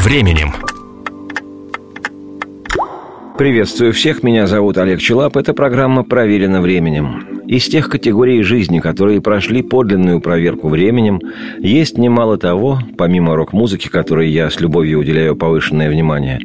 временем. Приветствую всех, меня зовут Олег Челап. Эта программа «Проверена временем». Из тех категорий жизни, которые прошли подлинную проверку временем, есть немало того, помимо рок-музыки, которой я с любовью уделяю повышенное внимание,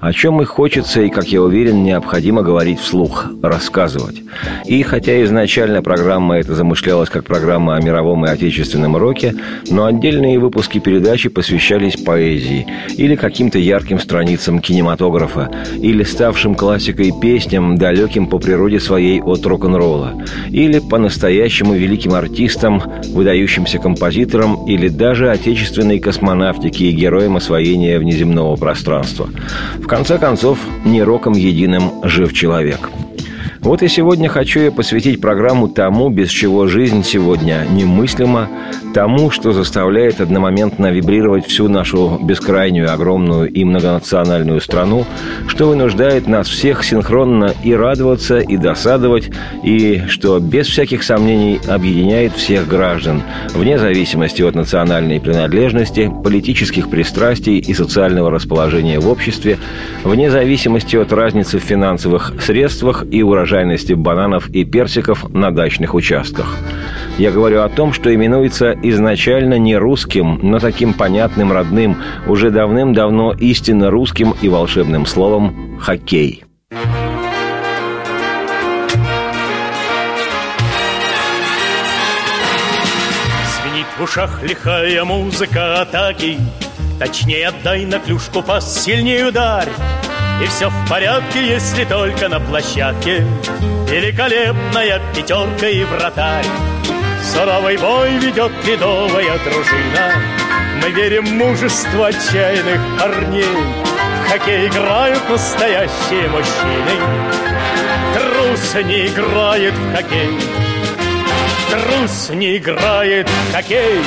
о чем и хочется и, как я уверен, необходимо говорить вслух, рассказывать. И хотя изначально программа эта замышлялась как программа о мировом и отечественном роке, но отдельные выпуски передачи посвящались поэзии или каким-то ярким страницам кинематографа, или ставшим классикой песням, далеким по природе своей от рок-н-ролла или по-настоящему великим артистам, выдающимся композиторам или даже отечественной космонавтике и героям освоения внеземного пространства. В конце концов, не роком единым жив человек – вот и сегодня хочу я посвятить программу тому, без чего жизнь сегодня немыслима, тому, что заставляет одномоментно вибрировать всю нашу бескрайнюю, огромную и многонациональную страну, что вынуждает нас всех синхронно и радоваться, и досадовать, и что без всяких сомнений объединяет всех граждан, вне зависимости от национальной принадлежности, политических пристрастий и социального расположения в обществе, вне зависимости от разницы в финансовых средствах и урожайности урожайности бананов и персиков на дачных участках. Я говорю о том, что именуется изначально не русским, но таким понятным, родным, уже давным-давно истинно русским и волшебным словом «хоккей». Звенит в ушах лихая музыка атаки Точнее отдай на клюшку пас, сильнее ударь и все в порядке, если только на площадке. Великолепная пятерка и вратарь. Суровый бой ведет ледовая дружина. Мы верим в мужество отчаянных парней. В хоккей играют настоящие мужчины. Трус не играет в хоккей. Трус не играет в хоккей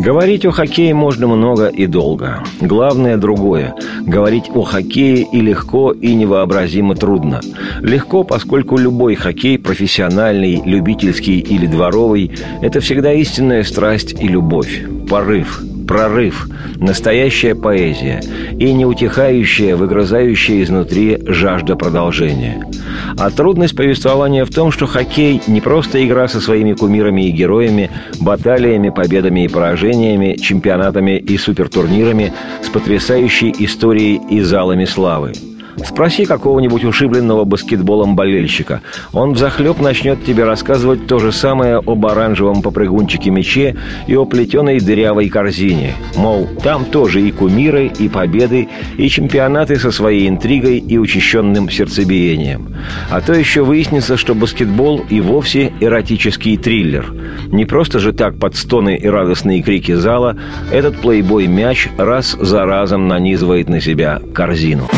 Говорить о хоккее можно много и долго. Главное другое. Говорить о хоккее и легко, и невообразимо трудно. Легко, поскольку любой хоккей, профессиональный, любительский или дворовый, это всегда истинная страсть и любовь, порыв, прорыв, настоящая поэзия и неутихающая, выгрызающая изнутри жажда продолжения. А трудность повествования в том, что хоккей не просто игра со своими кумирами и героями, баталиями, победами и поражениями, чемпионатами и супертурнирами с потрясающей историей и залами славы – Спроси какого-нибудь ушибленного баскетболом болельщика. Он взахлеб начнет тебе рассказывать то же самое об оранжевом попрыгунчике мече и о плетеной дырявой корзине. Мол, там тоже и кумиры, и победы, и чемпионаты со своей интригой и учащенным сердцебиением. А то еще выяснится, что баскетбол и вовсе эротический триллер. Не просто же так под стоны и радостные крики зала этот плейбой-мяч раз за разом нанизывает на себя корзину.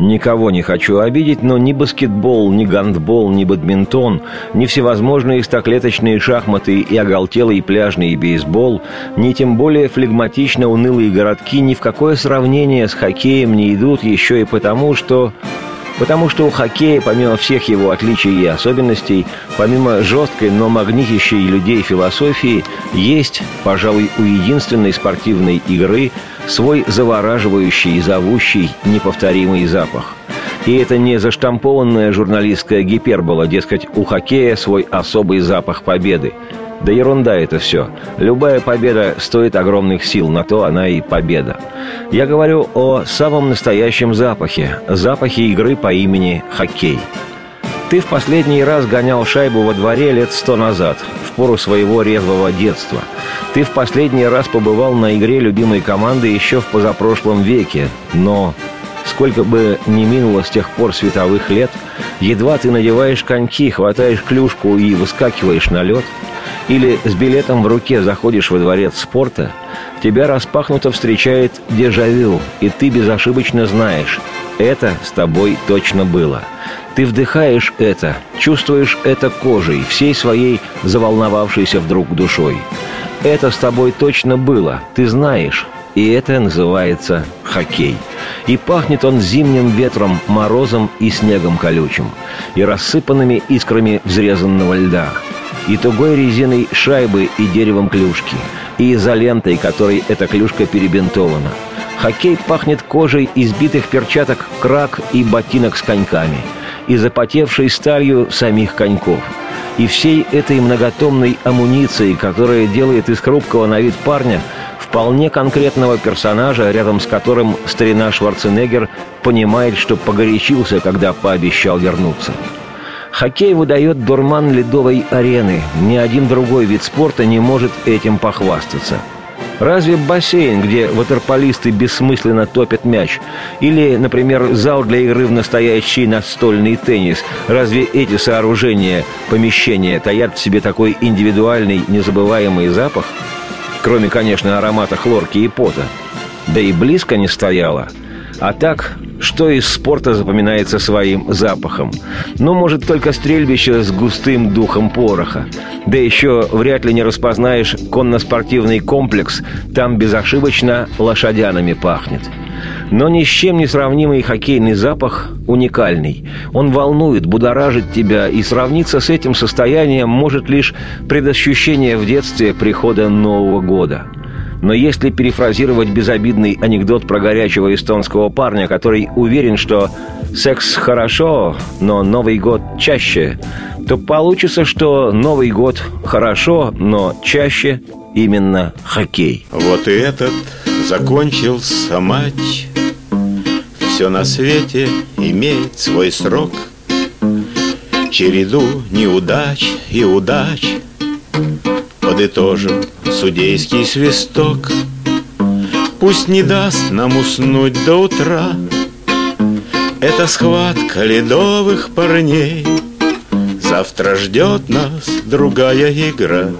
Никого не хочу обидеть, но ни баскетбол, ни гандбол, ни бадминтон, ни всевозможные стоклеточные шахматы и оголтелый пляжный бейсбол, ни тем более флегматично унылые городки ни в какое сравнение с хоккеем не идут еще и потому, что Потому что у хоккея, помимо всех его отличий и особенностей, помимо жесткой, но магнитящей людей философии, есть, пожалуй, у единственной спортивной игры свой завораживающий, и зовущий, неповторимый запах. И это не заштампованная журналистская гипербола, дескать, у хоккея свой особый запах победы. Да ерунда это все. Любая победа стоит огромных сил, на то она и победа. Я говорю о самом настоящем запахе, запахе игры по имени хоккей. Ты в последний раз гонял шайбу во дворе лет сто назад, пору своего резвого детства. Ты в последний раз побывал на игре любимой команды еще в позапрошлом веке, но сколько бы ни минуло с тех пор световых лет, едва ты надеваешь коньки, хватаешь клюшку и выскакиваешь на лед – или с билетом в руке заходишь во дворец спорта, тебя распахнуто встречает дежавю, и ты безошибочно знаешь, это с тобой точно было. Ты вдыхаешь это, чувствуешь это кожей, всей своей заволновавшейся вдруг душой. Это с тобой точно было, ты знаешь, И это называется хоккей. И пахнет он зимним ветром, морозом и снегом колючим, и рассыпанными искрами взрезанного льда, и тугой резиной шайбы и деревом клюшки, и изолентой, которой эта клюшка перебинтована. Хоккей пахнет кожей избитых перчаток крак и ботинок с коньками, и запотевшей сталью самих коньков – и всей этой многотомной амуницией, которая делает из хрупкого на вид парня вполне конкретного персонажа, рядом с которым старина Шварценеггер понимает, что погорячился, когда пообещал вернуться. Хоккей выдает дурман ледовой арены. Ни один другой вид спорта не может этим похвастаться – Разве бассейн, где ватерполисты бессмысленно топят мяч? Или, например, зал для игры в настоящий настольный теннис? Разве эти сооружения, помещения таят в себе такой индивидуальный, незабываемый запах? Кроме, конечно, аромата хлорки и пота. Да и близко не стояло. А так, что из спорта запоминается своим запахом? Ну, может, только стрельбище с густым духом пороха. Да еще вряд ли не распознаешь конно-спортивный комплекс. Там безошибочно лошадянами пахнет. Но ни с чем не сравнимый хоккейный запах уникальный. Он волнует, будоражит тебя, и сравниться с этим состоянием может лишь предощущение в детстве прихода Нового года – но если перефразировать безобидный анекдот про горячего эстонского парня, который уверен, что секс хорошо, но Новый год чаще, то получится, что Новый год хорошо, но чаще именно хоккей. Вот и этот закончился матч. Все на свете имеет свой срок. Череду неудач и удач Подытожим судейский свисток. Пусть не даст нам уснуть до утра. Это схватка ледовых парней. Завтра ждет нас другая игра.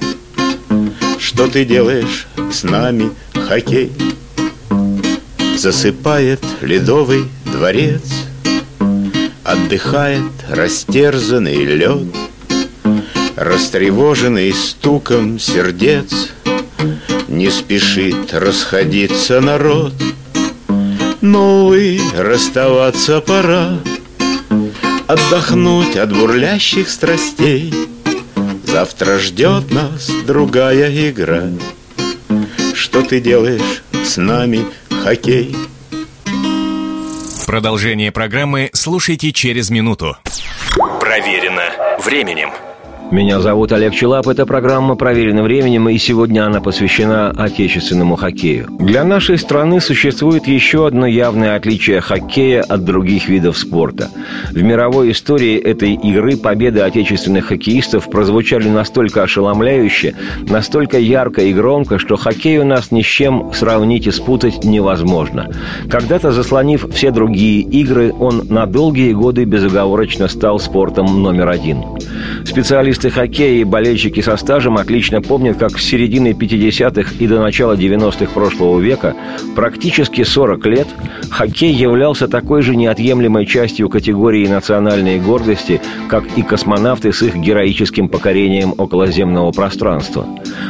Что ты делаешь с нами, хоккей? Засыпает ледовый дворец. Отдыхает растерзанный лед Растревоженный стуком сердец Не спешит расходиться народ Но, увы, расставаться пора Отдохнуть от бурлящих страстей Завтра ждет нас другая игра Что ты делаешь с нами, хоккей? Продолжение программы слушайте через минуту. Проверено временем. Меня зовут Олег Челап. Эта программа проверена временем, и сегодня она посвящена отечественному хоккею. Для нашей страны существует еще одно явное отличие хоккея от других видов спорта. В мировой истории этой игры победы отечественных хоккеистов прозвучали настолько ошеломляюще, настолько ярко и громко, что хоккей у нас ни с чем сравнить и спутать невозможно. Когда-то заслонив все другие игры, он на долгие годы безоговорочно стал спортом номер один. Специалисты хоккея и болельщики со стажем отлично помнят, как с середины 50-х и до начала 90-х прошлого века, практически 40 лет, хоккей являлся такой же неотъемлемой частью категории национальной гордости, как и космонавты с их героическим покорением околоземного пространства.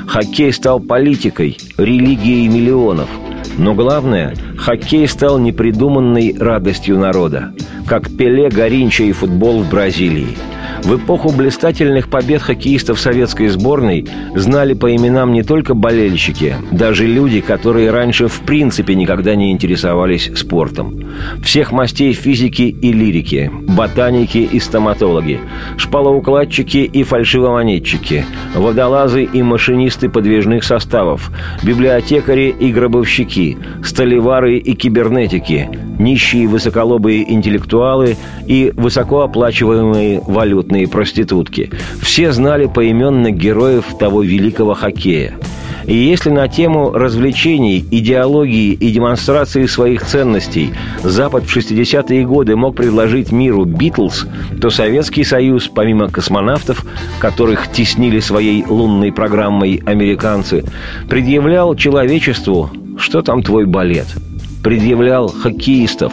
Хоккей стал политикой, религией миллионов – но главное, хоккей стал непридуманной радостью народа, как Пеле, Горинча и футбол в Бразилии – в эпоху блистательных побед хоккеистов советской сборной знали по именам не только болельщики, даже люди, которые раньше в принципе никогда не интересовались спортом. Всех мастей физики и лирики, ботаники и стоматологи, шпалоукладчики и фальшивомонетчики, водолазы и машинисты подвижных составов, библиотекари и гробовщики, столевары и кибернетики, нищие высоколобые интеллектуалы и высокооплачиваемые валюты опытные проститутки. Все знали поименно героев того великого хоккея. И если на тему развлечений, идеологии и демонстрации своих ценностей Запад в 60-е годы мог предложить миру «Битлз», то Советский Союз, помимо космонавтов, которых теснили своей лунной программой американцы, предъявлял человечеству «Что там твой балет?» Предъявлял хоккеистов,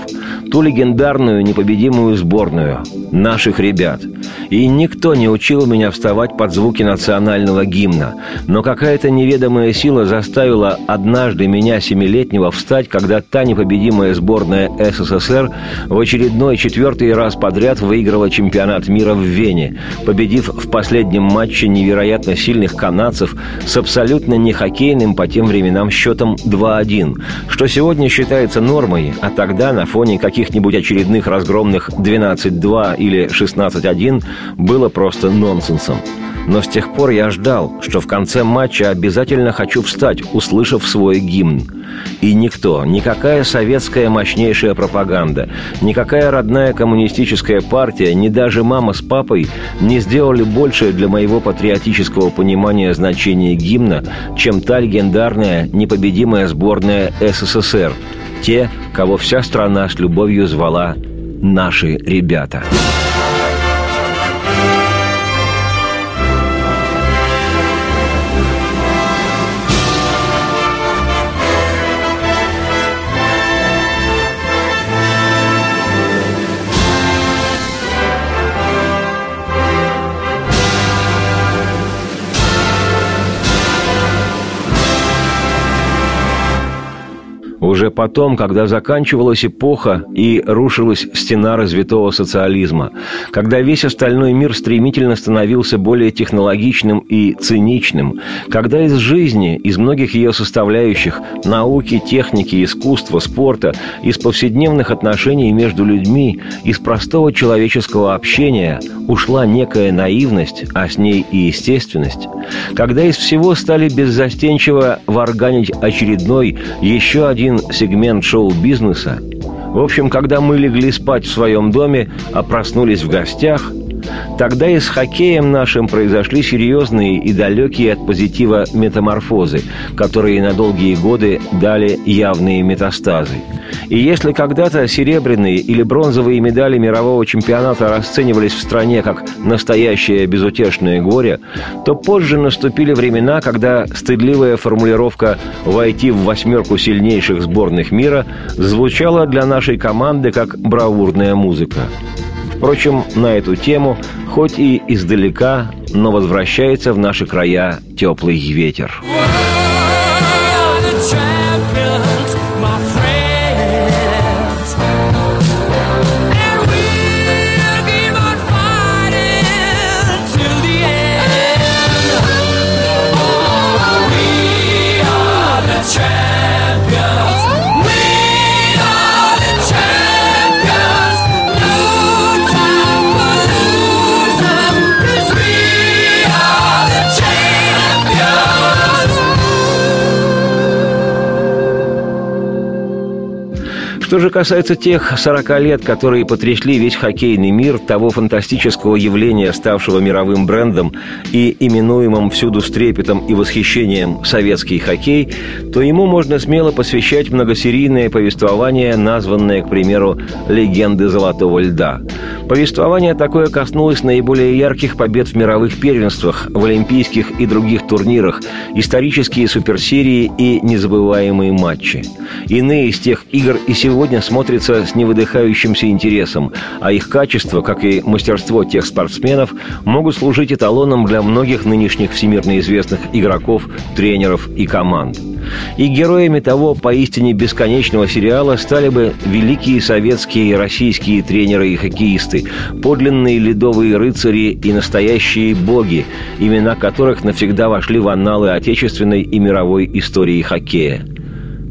ту легендарную непобедимую сборную, наших ребят. И никто не учил меня вставать под звуки национального гимна. Но какая-то неведомая сила заставила однажды меня, семилетнего, встать, когда та непобедимая сборная СССР в очередной четвертый раз подряд выиграла чемпионат мира в Вене, победив в последнем матче невероятно сильных канадцев с абсолютно не хоккейным по тем временам счетом 2-1, что сегодня считается нормой, а тогда на фоне каких-нибудь очередных разгромных 12-2 или 16-1 было просто нонсенсом. Но с тех пор я ждал, что в конце матча обязательно хочу встать, услышав свой гимн. И никто, никакая советская мощнейшая пропаганда, никакая родная коммунистическая партия, ни даже мама с папой не сделали больше для моего патриотического понимания значения гимна, чем та легендарная непобедимая сборная СССР. Те, кого вся страна с любовью звала «наши ребята». Уже потом, когда заканчивалась эпоха и рушилась стена развитого социализма, когда весь остальной мир стремительно становился более технологичным и циничным, когда из жизни, из многих ее составляющих – науки, техники, искусства, спорта, из повседневных отношений между людьми, из простого человеческого общения ушла некая наивность, а с ней и естественность, когда из всего стали беззастенчиво варганить очередной, еще один сегмент шоу-бизнеса. В общем, когда мы легли спать в своем доме, а проснулись в гостях – Тогда и с хоккеем нашим произошли серьезные и далекие от позитива метаморфозы, которые на долгие годы дали явные метастазы. И если когда-то серебряные или бронзовые медали мирового чемпионата расценивались в стране как настоящее безутешное горе, то позже наступили времена, когда стыдливая формулировка «войти в восьмерку сильнейших сборных мира» звучала для нашей команды как бравурная музыка. Впрочем, на эту тему, хоть и издалека, но возвращается в наши края теплый ветер. Что же касается тех 40 лет, которые потрясли весь хоккейный мир, того фантастического явления, ставшего мировым брендом и именуемым всюду с трепетом и восхищением советский хоккей, то ему можно смело посвящать многосерийное повествование, названное, к примеру, «Легенды золотого льда». Повествование такое коснулось наиболее ярких побед в мировых первенствах, в олимпийских и других турнирах, исторические суперсерии и незабываемые матчи. Иные из тех игр и сегодня сегодня смотрятся с невыдыхающимся интересом, а их качество, как и мастерство тех спортсменов, могут служить эталоном для многих нынешних всемирно известных игроков, тренеров и команд. И героями того поистине бесконечного сериала стали бы великие советские и российские тренеры и хоккеисты, подлинные ледовые рыцари и настоящие боги, имена которых навсегда вошли в анналы отечественной и мировой истории хоккея.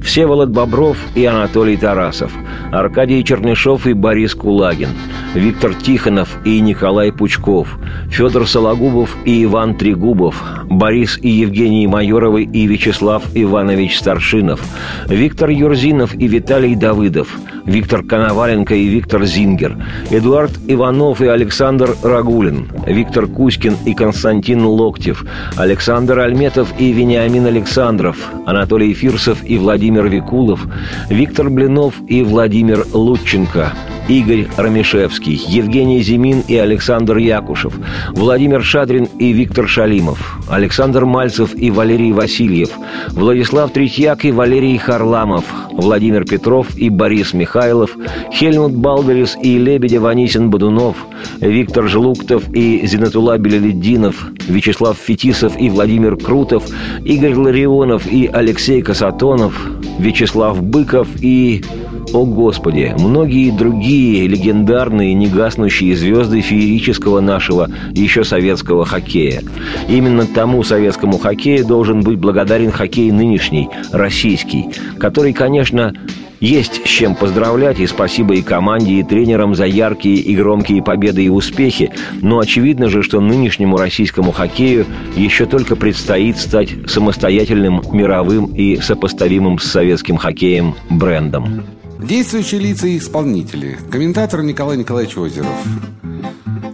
Всеволод Бобров и Анатолий Тарасов, Аркадий Чернышов и Борис Кулагин, Виктор Тихонов и Николай Пучков, Федор Сологубов и Иван Трегубов, Борис и Евгений Майоровы и Вячеслав Иванович Старшинов, Виктор Юрзинов и Виталий Давыдов, Виктор Коноваленко и Виктор Зингер, Эдуард Иванов и Александр Рагулин, Виктор Кузькин и Константин Локтев, Александр Альметов и Вениамин Александров, Анатолий Фирсов и Владимир Викулов, Виктор Блинов и Владимир Лутченко – Игорь Ромишевский, Евгений Зимин и Александр Якушев, Владимир Шадрин и Виктор Шалимов, Александр Мальцев и Валерий Васильев, Владислав Третьяк и Валерий Харламов, Владимир Петров и Борис Михайлов, Хельмут Балдерис и Лебедев Анисин Бодунов, Виктор Жлуктов и Зинатула Белеледдинов, Вячеслав Фетисов и Владимир Крутов, Игорь Ларионов и Алексей Касатонов, Вячеслав Быков и о Господи, многие другие легендарные негаснущие звезды феерического нашего еще советского хоккея. Именно тому советскому хоккею должен быть благодарен хоккей нынешний, российский, который, конечно, есть с чем поздравлять, и спасибо и команде, и тренерам за яркие и громкие победы и успехи, но очевидно же, что нынешнему российскому хоккею еще только предстоит стать самостоятельным мировым и сопоставимым с советским хоккеем брендом. Действующие лица и исполнители. Комментатор Николай Николаевич Озеров.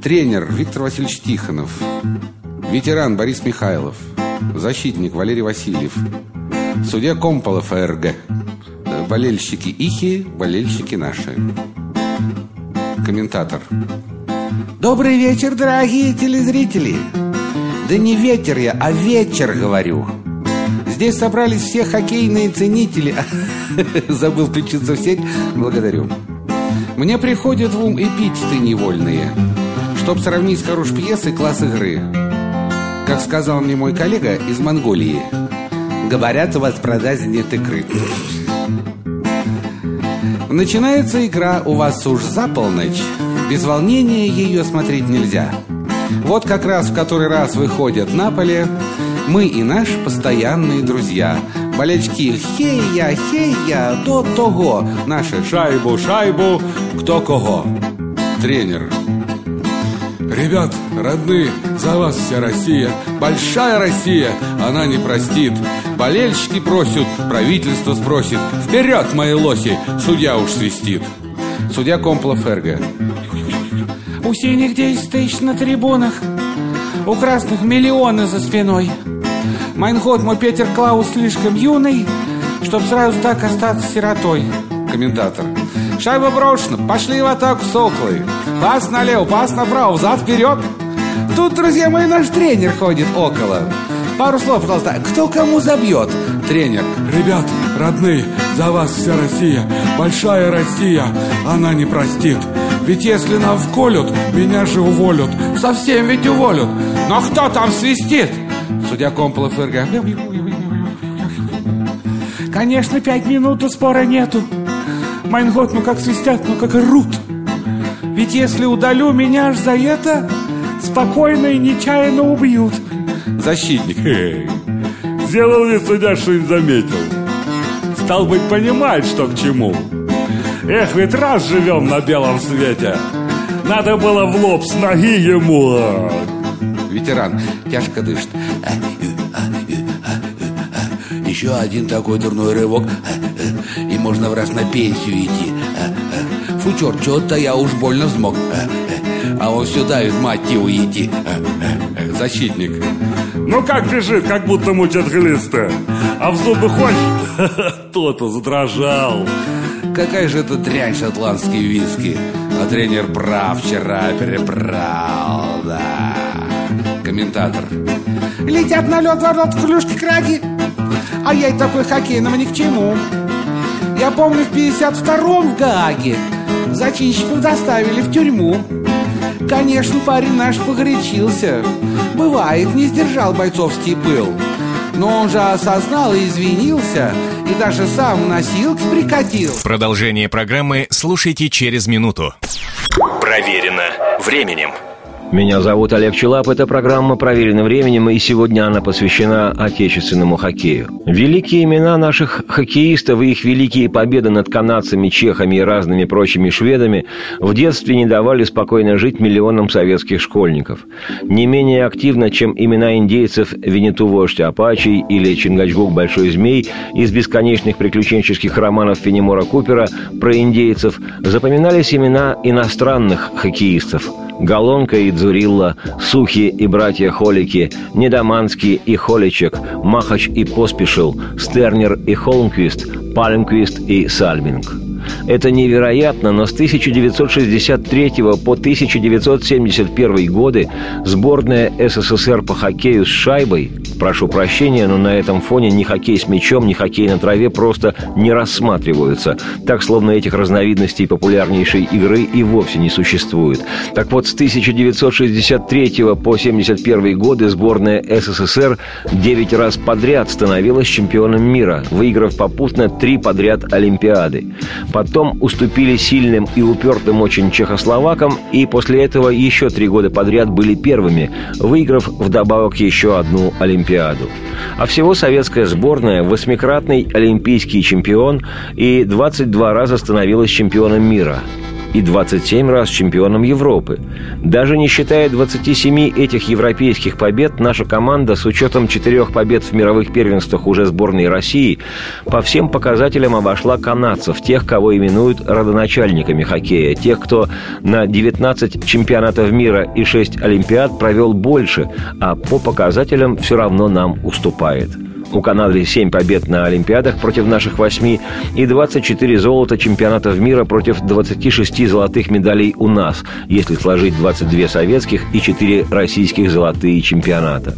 Тренер Виктор Васильевич Тихонов. Ветеран Борис Михайлов. Защитник Валерий Васильев. Судья Комполов АРГ. Болельщики Ихи, болельщики наши. Комментатор. Добрый вечер, дорогие телезрители. Да не ветер я, а вечер говорю. Здесь собрались все хоккейные ценители. Забыл включиться в сеть. Благодарю. Мне приходят в ум эпитеты невольные, чтоб сравнить с хорошей пьесой класс игры. Как сказал мне мой коллега из Монголии, говорят, у вас в продаже нет икры. Начинается игра у вас уж за полночь. Без волнения ее смотреть нельзя. Вот как раз в который раз выходят на поле мы и наш постоянные друзья. Болельщики хей-я, хей-я, до того. Наши шайбу, шайбу, кто кого. Тренер. Ребят, родные, за вас вся Россия Большая Россия, она не простит Болельщики просят, правительство спросит Вперед, мои лоси, судья уж свистит Судья Комплов РГ У синих десять тысяч на трибунах У красных миллионы за спиной Майнхот мой Петер Клаус слишком юный, чтоб сразу так остаться сиротой. Комментатор. Шайба брошена, пошли в атаку соколы. Пас налево, пас направо, взад вперед. Тут, друзья мои, наш тренер ходит около. Пару слов, пожалуйста. Кто кому забьет? Тренер. Ребят, родные, за вас вся Россия. Большая Россия, она не простит. Ведь если нам вколют, меня же уволят. Совсем ведь уволят. Но кто там свистит? Судья Комполов РГ. Конечно, пять минут, спора нету. Майнгот, ну как свистят, ну как рут. Ведь если удалю меня аж за это, спокойно и нечаянно убьют. Защитник. Сделал ли судья, что не заметил? Стал быть, понимать, что к чему. Эх, ведь раз живем на белом свете. Надо было в лоб с ноги ему. Ветеран тяжко дышит. Еще один такой дурной рывок, и можно в раз на пенсию идти. Фу, черт, что-то я уж больно взмок. А он все давит, мать его, идти. Защитник. Ну как бежит, как будто мучат глисты. А в зубы хочешь? То-то задрожал. Какая же это дрянь шотландский виски. А тренер прав вчера перебрал, да. Комментатор. Летят на лед ворот клюшки краги. А я и такой хоккейном ни к чему. Я помню, в 52-м в Гааге зачинщиков доставили в тюрьму. Конечно, парень наш погорячился. Бывает, не сдержал бойцовский пыл. Но он же осознал и извинился, и даже сам носилки прикатил. Продолжение программы слушайте через минуту. Проверено временем. Меня зовут Олег Челап. Эта программа проверена временем, и сегодня она посвящена отечественному хоккею. Великие имена наших хоккеистов и их великие победы над канадцами, чехами и разными прочими шведами в детстве не давали спокойно жить миллионам советских школьников. Не менее активно, чем имена индейцев Винету вождь Апачий или Чингачгук Большой Змей из бесконечных приключенческих романов Фенемора Купера про индейцев, запоминались имена иностранных хоккеистов – Галонка и Дзурилла, Сухи и братья Холики, Недоманский и Холичек, Махач и Поспешил, Стернер и Холмквист, Пальмквист и Сальбинг. Это невероятно, но с 1963 по 1971 годы сборная СССР по хоккею с шайбой, прошу прощения, но на этом фоне ни хоккей с мячом, ни хоккей на траве просто не рассматриваются. Так, словно этих разновидностей популярнейшей игры и вовсе не существует. Так вот, с 1963 по 1971 годы сборная СССР 9 раз подряд становилась чемпионом мира, выиграв попутно три подряд Олимпиады. Потом уступили сильным и упертым очень чехословакам, и после этого еще три года подряд были первыми, выиграв вдобавок еще одну Олимпиаду. А всего советская сборная – восьмикратный олимпийский чемпион и 22 раза становилась чемпионом мира – и 27 раз чемпионом Европы. Даже не считая 27 этих европейских побед, наша команда с учетом четырех побед в мировых первенствах уже сборной России по всем показателям обошла канадцев, тех, кого именуют родоначальниками хоккея, тех, кто на 19 чемпионатов мира и 6 Олимпиад провел больше, а по показателям все равно нам уступает. У Канады 7 побед на Олимпиадах против наших 8 и 24 золота чемпионатов мира против 26 золотых медалей у нас, если сложить 22 советских и 4 российских золотые чемпионата.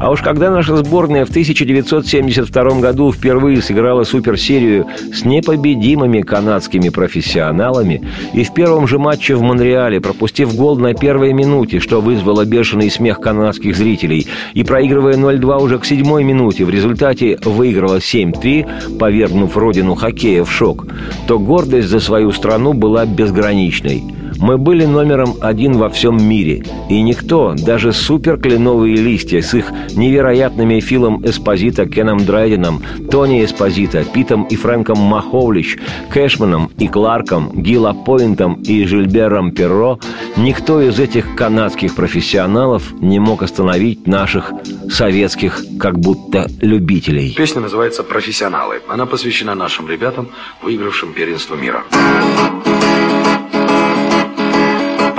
А уж когда наша сборная в 1972 году впервые сыграла суперсерию с непобедимыми канадскими профессионалами и в первом же матче в Монреале, пропустив гол на первой минуте, что вызвало бешеный смех канадских зрителей, и проигрывая 0-2 уже к седьмой минуте, в результате результате выиграла 7-3, повергнув родину хоккея в шок, то гордость за свою страну была безграничной – мы были номером один во всем мире, и никто, даже суперкленовые листья с их невероятными Филом Эспозита, Кеном Драйденом, Тони Эспозита, Питом и Фрэнком Маховлич, Кэшманом и Кларком, Гила Пойнтом и Жильбером Перро, никто из этих канадских профессионалов не мог остановить наших советских как будто любителей. Песня называется «Профессионалы». Она посвящена нашим ребятам, выигравшим первенство мира.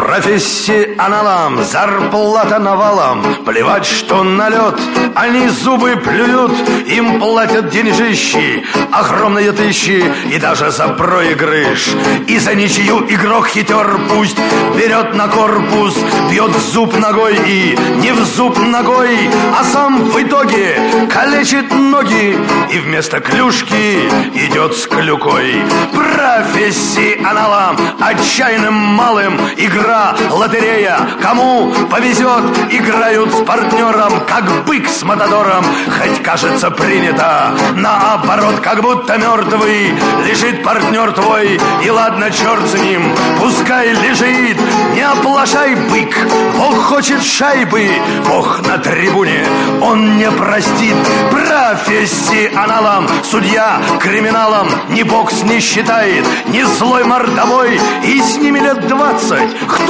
Профессионалам зарплата навалом Плевать, что налет, они зубы плюют Им платят деньжищи, огромные тысячи И даже за проигрыш. И за ничью игрок хитер пусть Берет на корпус, бьет в зуб ногой И не в зуб ногой, а сам в итоге Калечит ноги и вместо клюшки Идет с клюкой. Профессионалам, отчаянным малым Игра лотерея Кому повезет, играют с партнером Как бык с матадором Хоть кажется принято Наоборот, как будто мертвый. Лежит партнер твой И ладно, черт с ним Пускай лежит. Не оплошай, бык Бог хочет шайбы. Бог на трибуне Он не простит. Профессионалам Судья криминалом Ни бокс не считает Ни злой мордовой И с ними лет двадцать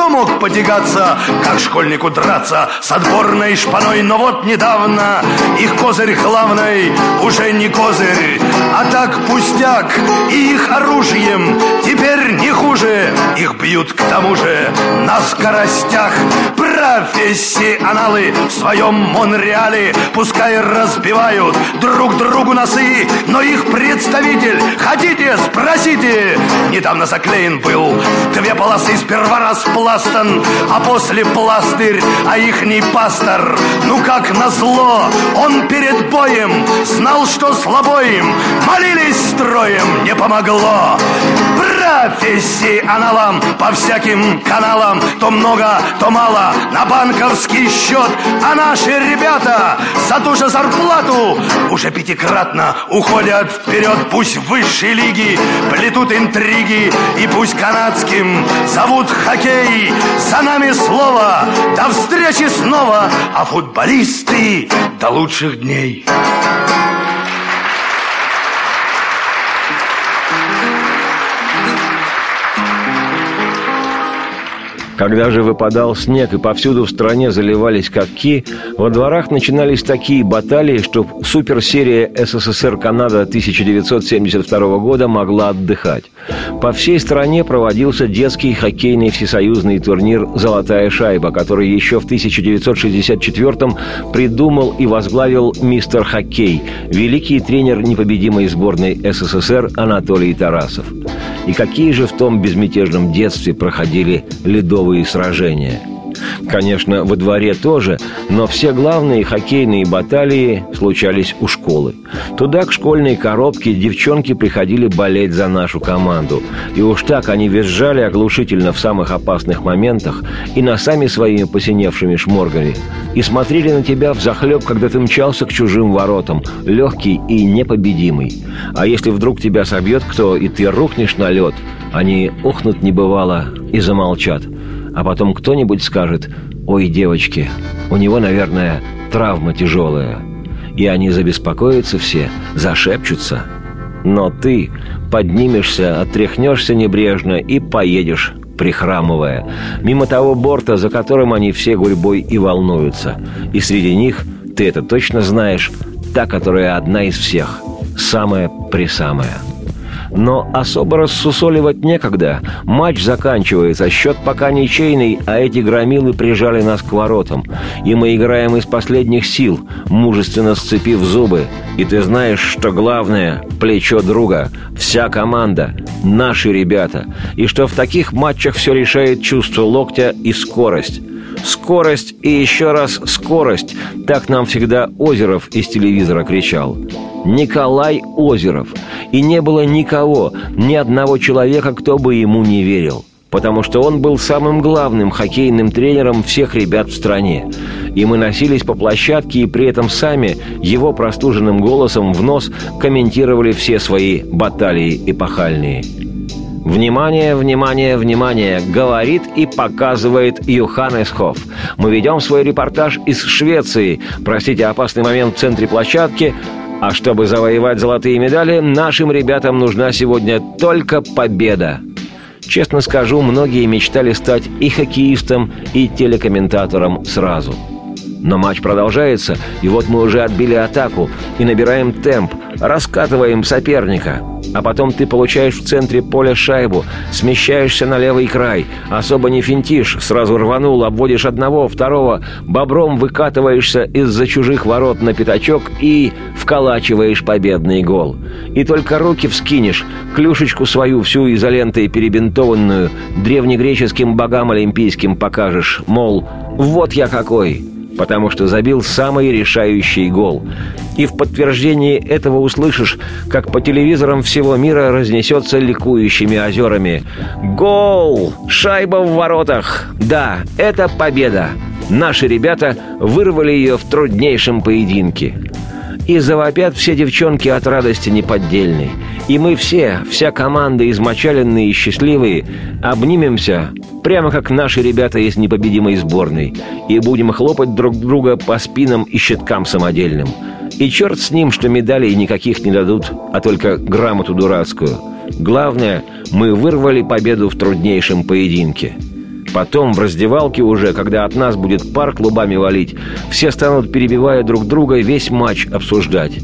мог потягаться, как школьнику драться с отборной шпаной? Но вот недавно их козырь главный уже не козырь, а так пустяк. И их оружием теперь не хуже, их бьют к тому же на скоростях. Профессионалы в своем Монреале пускай разбивают друг другу носы, но их представитель, хотите, спросите, недавно заклеен был две полосы сперва расплат распластан, а после пластырь, а ихний пастор. Ну как назло, он перед боем знал, что слабоим, молились строем, не помогло. Профессионалам по всяким каналам, то много, то мало, на банковский счет, а наши ребята за ту же зарплату уже пятикратно уходят вперед, пусть высшие лиги плетут интриги, и пусть канадским зовут хоккей, за нами слово, до встречи снова, а футболисты до лучших дней. Когда же выпадал снег и повсюду в стране заливались катки, во дворах начинались такие баталии, что суперсерия СССР-Канада 1972 года могла отдыхать. По всей стране проводился детский хоккейный всесоюзный турнир «Золотая шайба», который еще в 1964 придумал и возглавил мистер Хоккей, великий тренер непобедимой сборной СССР Анатолий Тарасов. И какие же в том безмятежном детстве проходили ледовые сражения – Конечно, во дворе тоже, но все главные хоккейные баталии случались у школы. Туда к школьной коробке девчонки приходили болеть за нашу команду. И уж так они визжали оглушительно в самых опасных моментах и носами своими посиневшими шморгали. И смотрели на тебя в захлеб, когда ты мчался к чужим воротам, легкий и непобедимый. А если вдруг тебя собьет кто, и ты рухнешь на лед, они охнут не бывало и замолчат – а потом кто-нибудь скажет «Ой, девочки, у него, наверное, травма тяжелая». И они забеспокоятся все, зашепчутся. Но ты поднимешься, отряхнешься небрежно и поедешь, прихрамывая, мимо того борта, за которым они все гурьбой и волнуются. И среди них, ты это точно знаешь, та, которая одна из всех, самая-присамая. Но особо рассусоливать некогда. Матч заканчивается, счет пока ничейный, а эти громилы прижали нас к воротам. И мы играем из последних сил, мужественно сцепив зубы. И ты знаешь, что главное – плечо друга, вся команда, наши ребята. И что в таких матчах все решает чувство локтя и скорость. Скорость и еще раз скорость. Так нам всегда Озеров из телевизора кричал. Николай Озеров. И не было никого, ни одного человека, кто бы ему не верил. Потому что он был самым главным хоккейным тренером всех ребят в стране. И мы носились по площадке и при этом сами его простуженным голосом в нос комментировали все свои баталии эпохальные. Внимание, внимание, внимание! Говорит и показывает Юханес Хофф. Мы ведем свой репортаж из Швеции. Простите, опасный момент в центре площадки. А чтобы завоевать золотые медали, нашим ребятам нужна сегодня только победа. Честно скажу, многие мечтали стать и хоккеистом, и телекомментатором сразу – но матч продолжается, и вот мы уже отбили атаку и набираем темп, раскатываем соперника. А потом ты получаешь в центре поля шайбу, смещаешься на левый край, особо не финтишь, сразу рванул, обводишь одного, второго, бобром выкатываешься из-за чужих ворот на пятачок и вколачиваешь победный гол. И только руки вскинешь, клюшечку свою всю изолентой перебинтованную, древнегреческим богам олимпийским покажешь, мол, вот я какой, потому что забил самый решающий гол. И в подтверждении этого услышишь, как по телевизорам всего мира разнесется ликующими озерами. «Гол! Шайба в воротах! Да, это победа! Наши ребята вырвали ее в труднейшем поединке. И завопят все девчонки от радости неподдельной. И мы все, вся команда, измочаленные и счастливые, обнимемся, прямо как наши ребята из непобедимой сборной, и будем хлопать друг друга по спинам и щиткам самодельным. И черт с ним, что медалей никаких не дадут, а только грамоту дурацкую. Главное, мы вырвали победу в труднейшем поединке. Потом в раздевалке уже, когда от нас будет пар клубами валить, все станут, перебивая друг друга, весь матч обсуждать.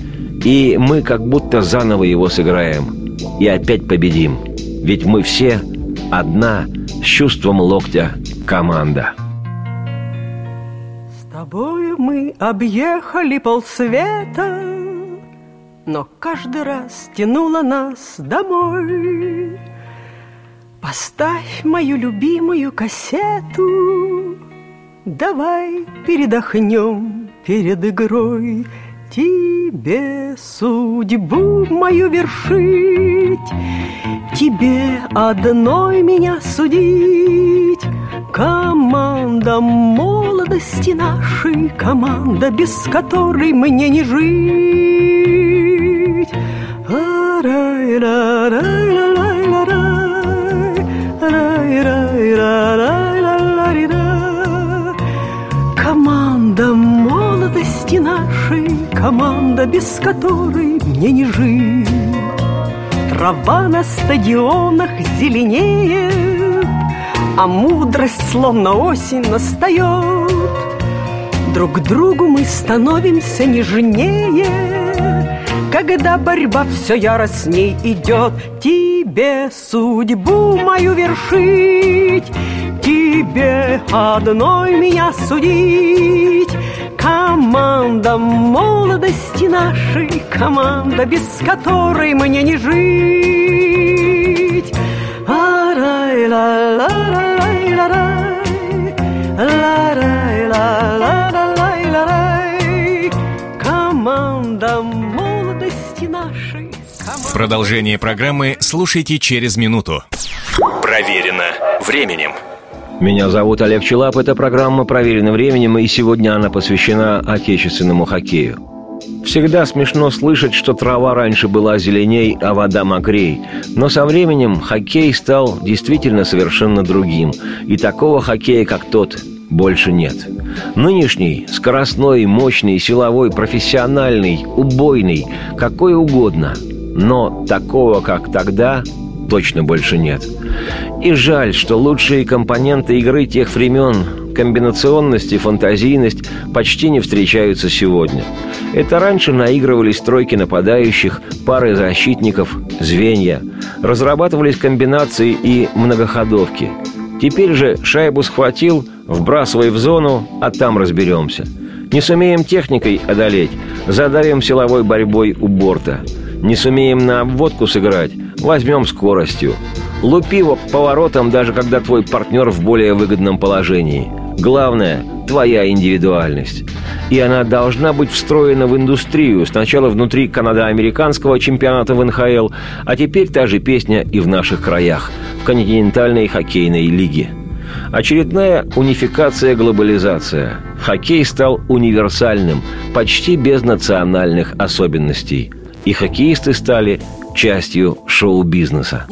И мы как будто заново его сыграем. И опять победим. Ведь мы все одна с чувством локтя команда. С тобою мы объехали полсвета, но каждый раз тянуло нас домой. Поставь мою любимую кассету, Давай передохнем перед игрой Тебе судьбу мою вершить, Тебе одной меня судить. Команда молодости нашей, Команда, без которой мне не жить. Команда команда, без которой мне не жить. Трава на стадионах зеленеет, а мудрость словно осень настает. Друг другу мы становимся нежнее, когда борьба все яростней идет. Тебе судьбу мою вершить, тебе одной меня судить. Команда молодости нашей, команда, без которой мне не жить. Продолжение программы слушайте через минуту. Проверено временем. Меня зовут Олег Челап. Эта программа «Проверена временем», и сегодня она посвящена отечественному хоккею. Всегда смешно слышать, что трава раньше была зеленей, а вода мокрей. Но со временем хоккей стал действительно совершенно другим. И такого хоккея, как тот, больше нет. Нынешний, скоростной, мощный, силовой, профессиональный, убойный, какой угодно. Но такого, как тогда, точно больше нет. И жаль, что лучшие компоненты игры тех времен, комбинационность и фантазийность, почти не встречаются сегодня. Это раньше наигрывались тройки нападающих, пары защитников, звенья. Разрабатывались комбинации и многоходовки. Теперь же шайбу схватил, вбрасывай в зону, а там разберемся. Не сумеем техникой одолеть, задавим силовой борьбой у борта. Не сумеем на обводку сыграть, возьмем скоростью. Лупи его поворотом, даже когда твой партнер в более выгодном положении. Главное – твоя индивидуальность. И она должна быть встроена в индустрию, сначала внутри канадо-американского чемпионата в НХЛ, а теперь та же песня и в наших краях, в континентальной хоккейной лиге. Очередная унификация, глобализация. Хоккей стал универсальным, почти без национальных особенностей. И хоккеисты стали частью шоу-бизнеса.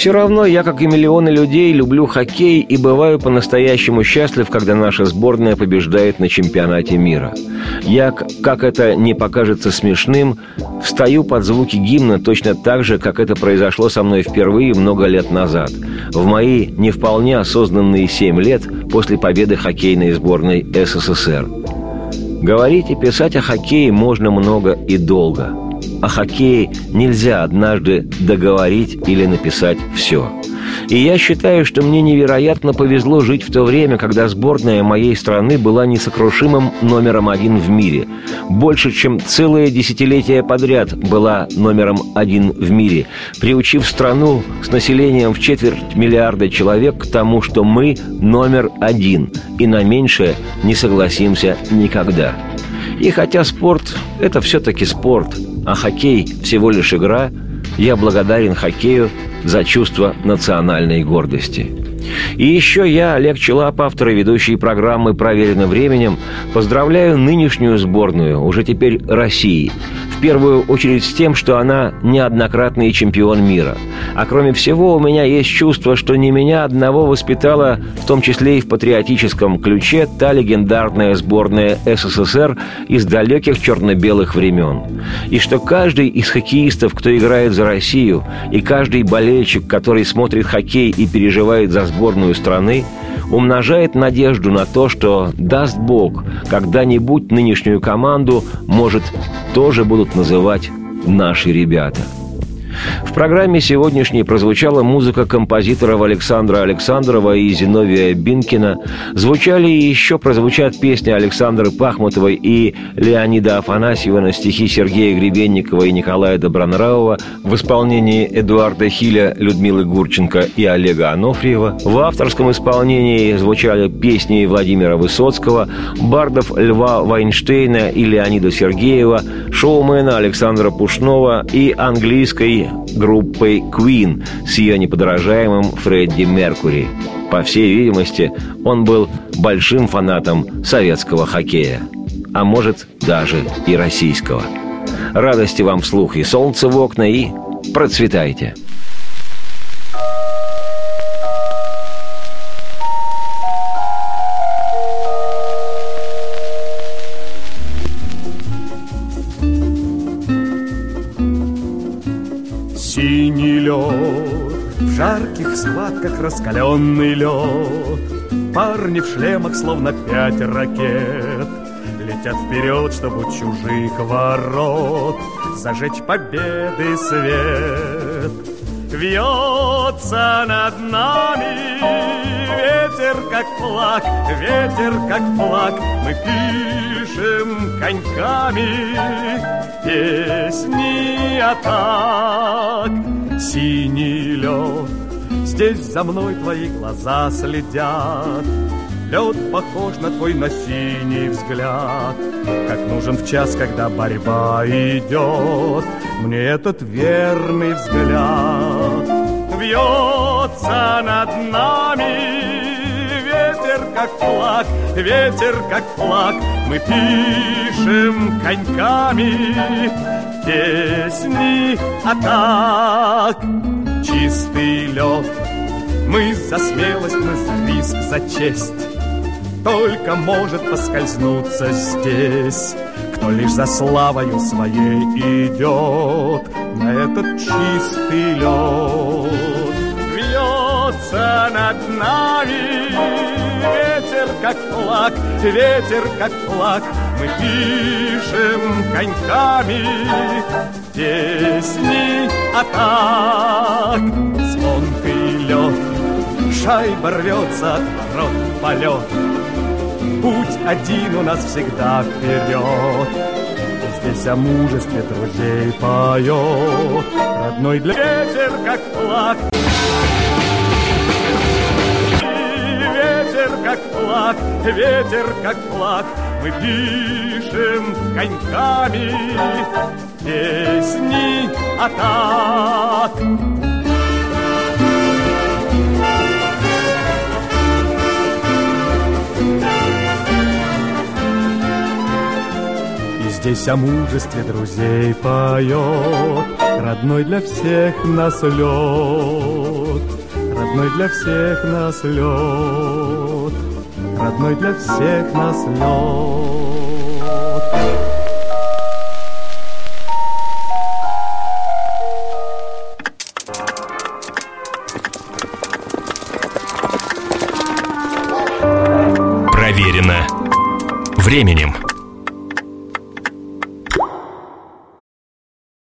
Все равно я, как и миллионы людей, люблю хоккей и бываю по-настоящему счастлив, когда наша сборная побеждает на чемпионате мира. Я, как это не покажется смешным, встаю под звуки гимна точно так же, как это произошло со мной впервые много лет назад, в мои не вполне осознанные семь лет после победы хоккейной сборной СССР. Говорить и писать о хоккее можно много и долго – о хоккее нельзя однажды договорить или написать все. И я считаю, что мне невероятно повезло жить в то время, когда сборная моей страны была несокрушимым номером один в мире. Больше, чем целое десятилетие подряд была номером один в мире, приучив страну с населением в четверть миллиарда человек к тому, что мы номер один, и на меньшее не согласимся никогда. И хотя спорт – это все-таки спорт, а хоккей – всего лишь игра, я благодарен хоккею за чувство национальной гордости. И еще я, Олег Челап, автор и ведущий программы «Проверено временем», поздравляю нынешнюю сборную, уже теперь России, в первую очередь с тем, что она неоднократный чемпион мира. А кроме всего, у меня есть чувство, что не меня одного воспитала, в том числе и в патриотическом ключе, та легендарная сборная СССР из далеких черно-белых времен. И что каждый из хоккеистов, кто играет за Россию, и каждый болельщик, который смотрит хоккей и переживает за сборную страны, умножает надежду на то, что, даст Бог, когда-нибудь нынешнюю команду, может, тоже будут называть «наши ребята». В программе сегодняшней прозвучала музыка композиторов Александра Александрова и Зиновия Бинкина. Звучали и еще прозвучат песни Александры Пахмутовой и Леонида Афанасьева на стихи Сергея Гребенникова и Николая Добронравова в исполнении Эдуарда Хиля, Людмилы Гурченко и Олега Анофриева. В авторском исполнении звучали песни Владимира Высоцкого, бардов Льва Вайнштейна и Леонида Сергеева, шоумена Александра Пушнова и английской группой Queen с ее неподражаемым Фредди Меркури. По всей видимости, он был большим фанатом советского хоккея. А может, даже и российского. Радости вам вслух и солнце в окна, и процветайте! Жарких схватках раскаленный лед. Парни в шлемах, словно пять ракет Летят вперед, чтобы чужих ворот Зажечь победы свет. Вьется над нами ветер, как флаг Ветер, как флаг. Мы пишем коньками Песни атак Синий лед. Здесь за мной твои глаза следят. Лед похож на твой на синий взгляд. Как нужен в час, когда борьба идет. Мне этот верный взгляд. Вьется над нами Ветер как флаг, ветер как флаг. Мы пишем коньками Песни атак Чистый лед Мы за смелость, мы за риск, за честь только может поскользнуться здесь, кто лишь за славою своей идет на этот чистый лед. Вьется над нами как флаг, ветер, как флаг, мы пишем коньками песни атак. Звонкий лед, шайба рвется от полет, Путь один у нас всегда вперед. Здесь о мужестве друзей поет Родной для ветер, как флаг. Как флаг, ветер, как флаг, Мы пишем коньками песни атак. Здесь о мужестве друзей поет Родной для всех нас лед Родной для всех нас лед Родной для всех нас лед Проверено временем.